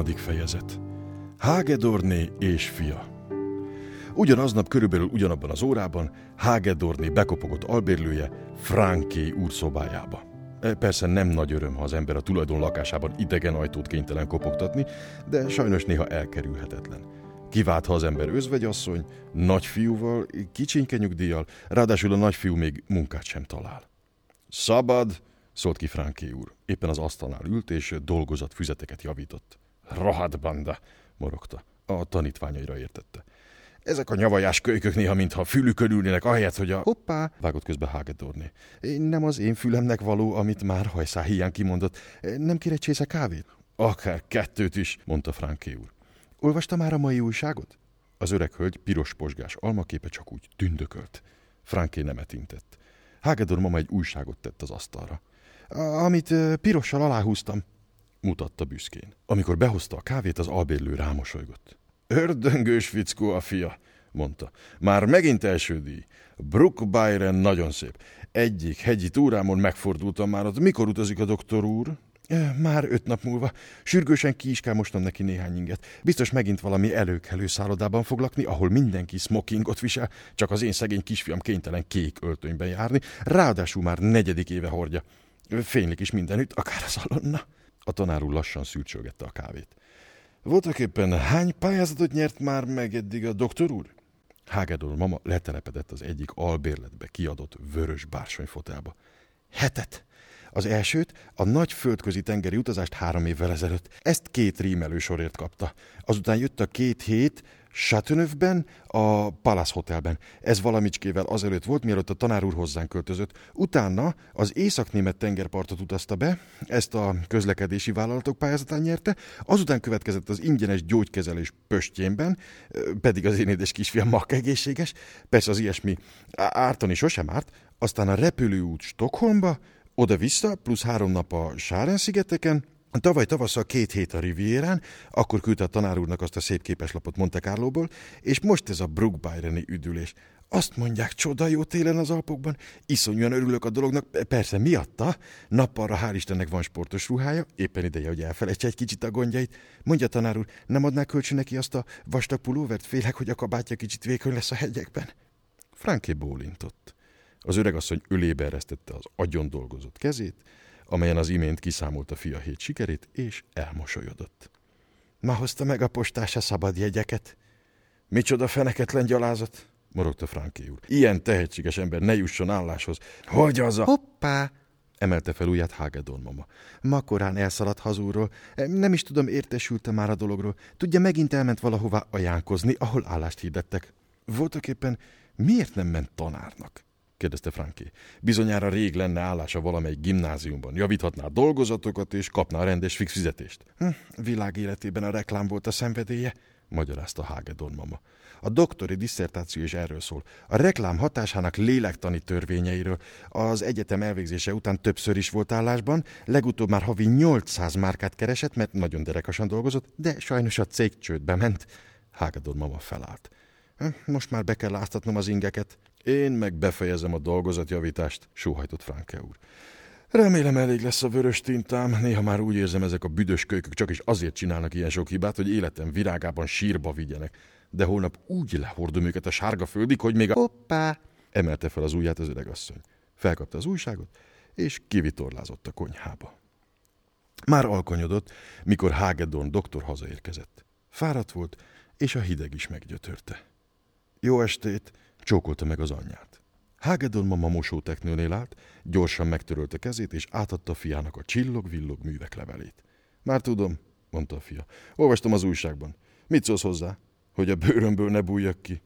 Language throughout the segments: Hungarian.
Harmadik fejezet Hagedorné és fia Ugyanaznap körülbelül ugyanabban az órában Hagedorné bekopogott albérlője Franké úr szobájába. E, persze nem nagy öröm, ha az ember a tulajdon lakásában idegen ajtót kénytelen kopogtatni, de sajnos néha elkerülhetetlen. Kiváltha az ember özvegyasszony, nagyfiúval, kicsinke nyugdíjjal, ráadásul a nagyfiú még munkát sem talál. Szabad, szólt ki Franké úr. Éppen az asztalnál ült, és dolgozat füzeteket javított. Rohadt banda, morogta. A tanítványaira értette. Ezek a nyavajás kölykök néha, mintha fülükön ülnének, ahelyett, hogy a... Hoppá! Vágott közbe Hagedorné. Nem az én fülemnek való, amit már hajszá hiány kimondott. Nem kér egy csésze kávét? Akár kettőt is, mondta Franké úr. Olvasta már a mai újságot? Az öreg hölgy piros posgás almaképe csak úgy tündökölt. Franké nem etintett. Hagedor mama egy újságot tett az asztalra. Amit pirossal aláhúztam, mutatta büszkén. Amikor behozta a kávét, az albérlő rámosolygott. Ördöngős fickó a fia, mondta. Már megint első díj. Brook Byron nagyon szép. Egyik hegyi túrámon megfordultam már ott. Mikor utazik a doktor úr? Már öt nap múlva. Sürgősen ki is kell mosnom neki néhány inget. Biztos megint valami előkelő szállodában fog lakni, ahol mindenki smokingot visel, csak az én szegény kisfiam kénytelen kék öltönyben járni, ráadásul már negyedik éve hordja. Fénylik is mindenütt, akár az alonna. A tanár úr lassan szűrcsölgette a kávét. Voltak éppen hány pályázatot nyert már meg eddig a doktor úr? Hágedor mama letelepedett az egyik albérletbe kiadott vörös bársonyfotelba. Hetet! Az elsőt, a nagy földközi tengeri utazást három évvel ezelőtt. Ezt két rímelő sorért kapta. Azután jött a két hét Chateauneuf-ben, a Palace Hotelben. Ez valamicskével azelőtt volt, mielőtt a tanár úr hozzánk költözött. Utána az északnémet tengerpartot utazta be, ezt a közlekedési vállalatok pályázatán nyerte, azután következett az ingyenes gyógykezelés Pöstjénben, pedig az én édes kisfiam mak egészséges, persze az ilyesmi ártani sosem árt, aztán a repülőút Stockholmba, oda-vissza, plusz három nap a Sáren-szigeteken, Tavaly tavasszal két hét a Rivierán, akkor küldte a tanár úrnak azt a szép képeslapot Monte Carlóból, és most ez a Brook Byroni üdülés. Azt mondják, csoda jó télen az Alpokban. Iszonyúan örülök a dolognak, persze miatta. Nappalra hál' Istennek van sportos ruhája, éppen ideje, hogy elfelejtse egy kicsit a gondjait. Mondja tanár úr, nem adná kölcsön neki azt a vastag pulóvert, félek, hogy a kabátja kicsit vékony lesz a hegyekben. Franké bólintott. Az öregasszony ölébe eresztette az agyon dolgozott kezét, amelyen az imént kiszámolt a fia hét sikerét, és elmosolyodott. Ma hozta meg a postás a szabad jegyeket. Micsoda feneketlen gyalázat, morogta Franki úr. Ilyen tehetséges ember ne jusson álláshoz. Hogy az a... Hoppá! emelte fel ujját Hagedorn mama. Ma korán elszaladt hazúról. Nem is tudom, értesülte már a dologról. Tudja, megint elment valahová ajánkozni, ahol állást hirdettek. Voltak éppen miért nem ment tanárnak? Kérdezte Franki. Bizonyára rég lenne állása valamelyik gimnáziumban. Javíthatná dolgozatokat, és kapná a rendes fix fizetést. Hm, világ életében a reklám volt a szenvedélye, magyarázta Hagedorn mama. A doktori disszertáció is erről szól. A reklám hatásának lélektani törvényeiről. Az egyetem elvégzése után többször is volt állásban, legutóbb már havi 800 márkát keresett, mert nagyon derekasan dolgozott, de sajnos a cég csődbe ment. Hagedorn mama felállt. Hm, most már be kell láztatnom az ingeket. Én meg befejezem a dolgozatjavítást, sóhajtott Franke úr. Remélem elég lesz a vörös tintám, néha már úgy érzem, ezek a büdös kölykök csak is azért csinálnak ilyen sok hibát, hogy életem virágában sírba vigyenek. De holnap úgy lehordom őket a sárga földig, hogy még a... Hoppá! Emelte fel az ujját az öregasszony. Felkapta az újságot, és kivitorlázott a konyhába. Már alkonyodott, mikor Hagedorn doktor hazaérkezett. Fáradt volt, és a hideg is meggyötörte. Jó estét! Csókolta meg az anyját. Hagedorn mama mosóteknőnél állt, gyorsan megtörölte kezét, és átadta fiának a csillog-villog művek levelét. Már tudom, mondta a fia. Olvastam az újságban. Mit szólsz hozzá? Hogy a bőrömből ne bújjak ki.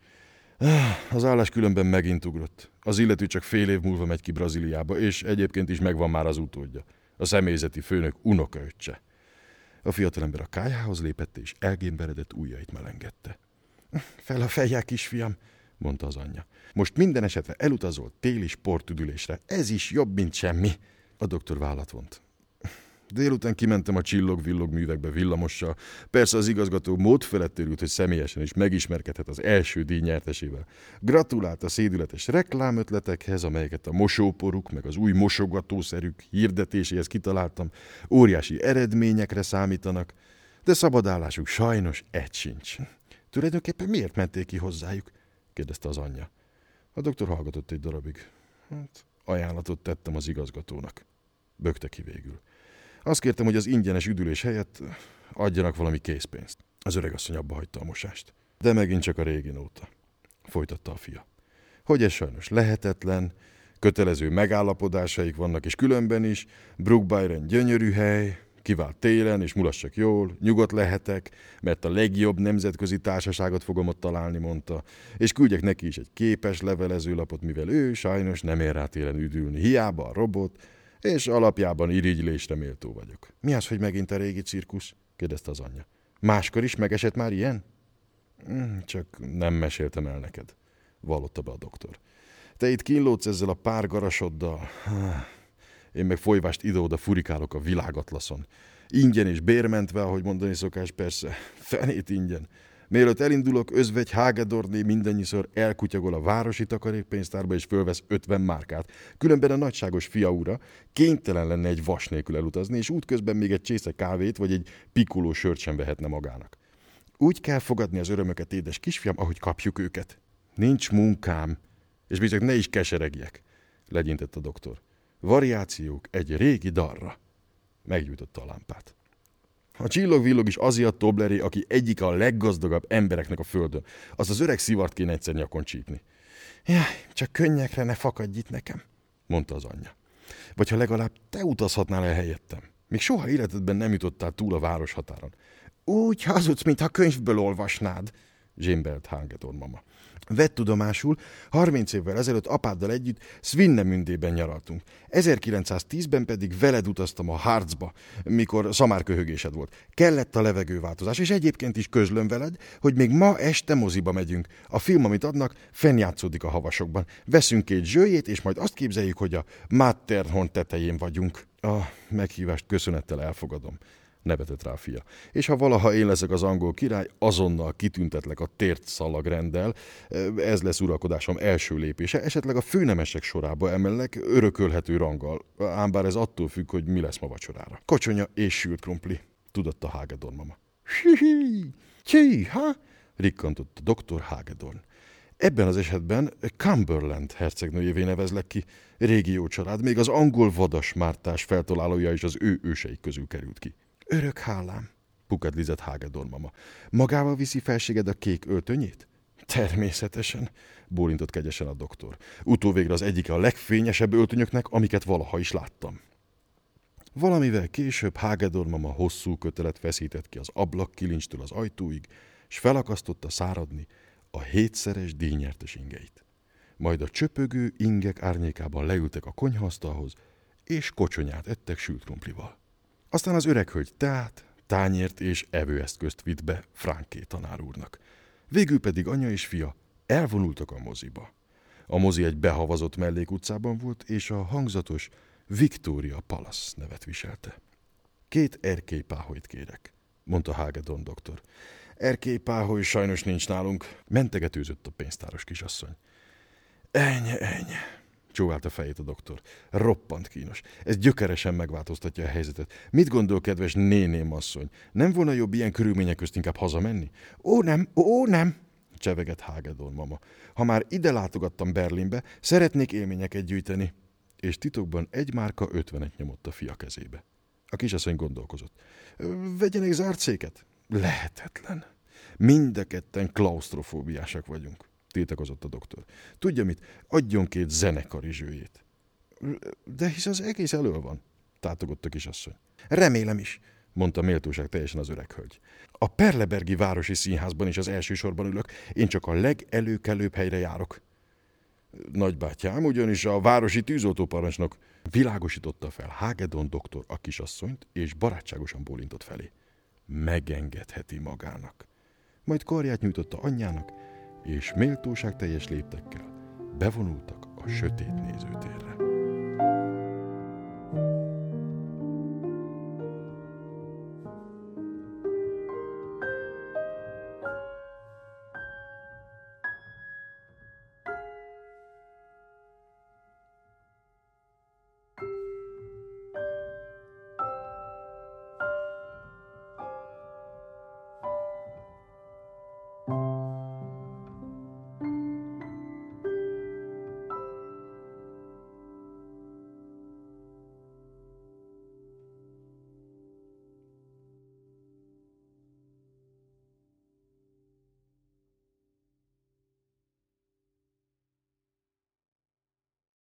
Az állás különben megint ugrott. Az illető csak fél év múlva megy ki Brazíliába, és egyébként is megvan már az utódja. A személyzeti főnök unokaöccse. A fiatalember a kájához lépett, és elgémberedett ujjait melengette. Fel a fejjel, kisfiam, mondta az anyja. Most minden esetre elutazolt téli sportüdülésre. Ez is jobb, mint semmi. A doktor vállat vont. Délután kimentem a csillog-villog művekbe villamossal. Persze az igazgató mód felett örült, hogy személyesen is megismerkedhet az első díj nyertesével. Gratulált a szédületes reklámötletekhez, amelyeket a mosóporuk meg az új mosogatószerük hirdetéséhez kitaláltam. Óriási eredményekre számítanak. de szabadállásuk sajnos egy sincs. Tulajdonképpen miért menték ki hozzájuk? kérdezte az anyja. A doktor hallgatott egy darabig. Hát, ajánlatot tettem az igazgatónak. Bökte ki végül. Azt kértem, hogy az ingyenes üdülés helyett adjanak valami készpénzt. Az öregasszony abba hagyta a mosást. De megint csak a régi nóta. Folytatta a fia. Hogy ez sajnos lehetetlen, kötelező megállapodásaik vannak, és különben is, Brook Byron gyönyörű hely, kivált télen, és mulassak jól, nyugodt lehetek, mert a legjobb nemzetközi társaságot fogom ott találni, mondta, és küldjek neki is egy képes levelezőlapot, mivel ő sajnos nem ér rá télen üdülni, hiába a robot, és alapjában irigylésre méltó vagyok. Mi az, hogy megint a régi cirkusz? kérdezte az anyja. Máskor is megesett már ilyen? Hm, csak nem meséltem el neked, vallotta be a doktor. Te itt kínlódsz ezzel a pár garasoddal. Én meg folyvást ide-oda furikálok a világatlaszon. Ingyen és bérmentve, ahogy mondani szokás, persze. Fenét ingyen. Mielőtt elindulok, özvegy Hágedorné mindannyiszor elkutyagol a városi takarékpénztárba és fölvesz 50 márkát. Különben a nagyságos fiaúra kénytelen lenne egy vas nélkül elutazni, és útközben még egy csésze kávét vagy egy pikuló sört sem vehetne magának. Úgy kell fogadni az örömöket, édes kisfiam, ahogy kapjuk őket. Nincs munkám, és bizony ne is keseregjek, legyintett a doktor. Variációk egy régi darra. Meggyújtotta a lámpát. A csillog-villog is a Tobleré, aki egyik a leggazdagabb embereknek a földön. Az az öreg szivart kéne egyszer nyakon csípni. Jaj, csak könnyekre ne fakadj itt nekem, mondta az anyja. Vagy ha legalább te utazhatnál el helyettem. Még soha életedben nem jutottál túl a város határon. Úgy hazudsz, mintha könyvből olvasnád, zsémbelt Hagedorn mama. Vett tudomásul, 30 évvel ezelőtt apáddal együtt Svinnemündében nyaraltunk. 1910-ben pedig veled utaztam a Harcba, mikor szamárköhögésed volt. Kellett a levegőváltozás, és egyébként is közlöm veled, hogy még ma este moziba megyünk. A film, amit adnak, fennjátszódik a havasokban. Veszünk két zsőjét, és majd azt képzeljük, hogy a Matterhorn tetején vagyunk. A meghívást köszönettel elfogadom nevetett rá fia. És ha valaha én leszek az angol király, azonnal kitüntetlek a tért szalagrendel. Ez lesz uralkodásom első lépése, esetleg a főnemesek sorába emellek örökölhető ranggal, ám bár ez attól függ, hogy mi lesz ma vacsorára. Kocsonya és sült krumpli, tudatta Hagedorn mama. Hihi, ki, ha? rikkantott doktor Hagedorn. Ebben az esetben Cumberland hercegnőjévé nevezlek ki. Régió család, még az angol vadas mártás feltalálója is az ő őseik közül került ki. Örök hálám, pukadlizett Hágedor mama. Magával viszi felséged a kék öltönyét? Természetesen, bólintott kegyesen a doktor. Utóvégre az egyike a legfényesebb öltönyöknek, amiket valaha is láttam. Valamivel később Hágedor mama hosszú kötelet feszített ki az ablak kilincstől az ajtóig, és felakasztotta száradni a hétszeres díjnyertes ingeit. Majd a csöpögő ingek árnyékában leültek a konyhasztalhoz, és kocsonyát ettek sült krumplival. Aztán az öreg hölgy teát, tányért és evőeszközt vitt be Franké tanár úrnak. Végül pedig anya és fia elvonultak a moziba. A mozi egy behavazott mellékutcában volt, és a hangzatos Victoria Palace nevet viselte. Két erkélypáholyt kérek, mondta Hagedon doktor. Erkélypáholy sajnos nincs nálunk, mentegetőzött a pénztáros kisasszony. Ennyi, ennyi, csóválta fejét a doktor. Roppant kínos. Ez gyökeresen megváltoztatja a helyzetet. Mit gondol, kedves néném asszony? Nem volna jobb ilyen körülmények közt inkább hazamenni? Ó, nem, ó, nem, csevegett Hagedorn mama. Ha már ide látogattam Berlinbe, szeretnék élményeket gyűjteni. És titokban egy márka ötvenet nyomott a fia kezébe. A kisasszony gondolkozott. Vegyenek zárt széket? Lehetetlen. Mind a ketten klaustrofóbiásak vagyunk tiltakozott a doktor. Tudja mit? Adjon két zenekari zsőjét. De hisz az egész elő van, tátogott a kisasszony. Remélem is, mondta méltóság teljesen az öreg hölgy. A Perlebergi Városi Színházban is az első sorban ülök, én csak a legelőkelőbb helyre járok. Nagybátyám ugyanis a városi tűzoltóparancsnok világosította fel Hagedon doktor a kisasszonyt, és barátságosan bólintott felé. Megengedheti magának. Majd karját nyújtotta anyjának, és méltóság teljes léptekkel bevonultak a sötét nézőtérre.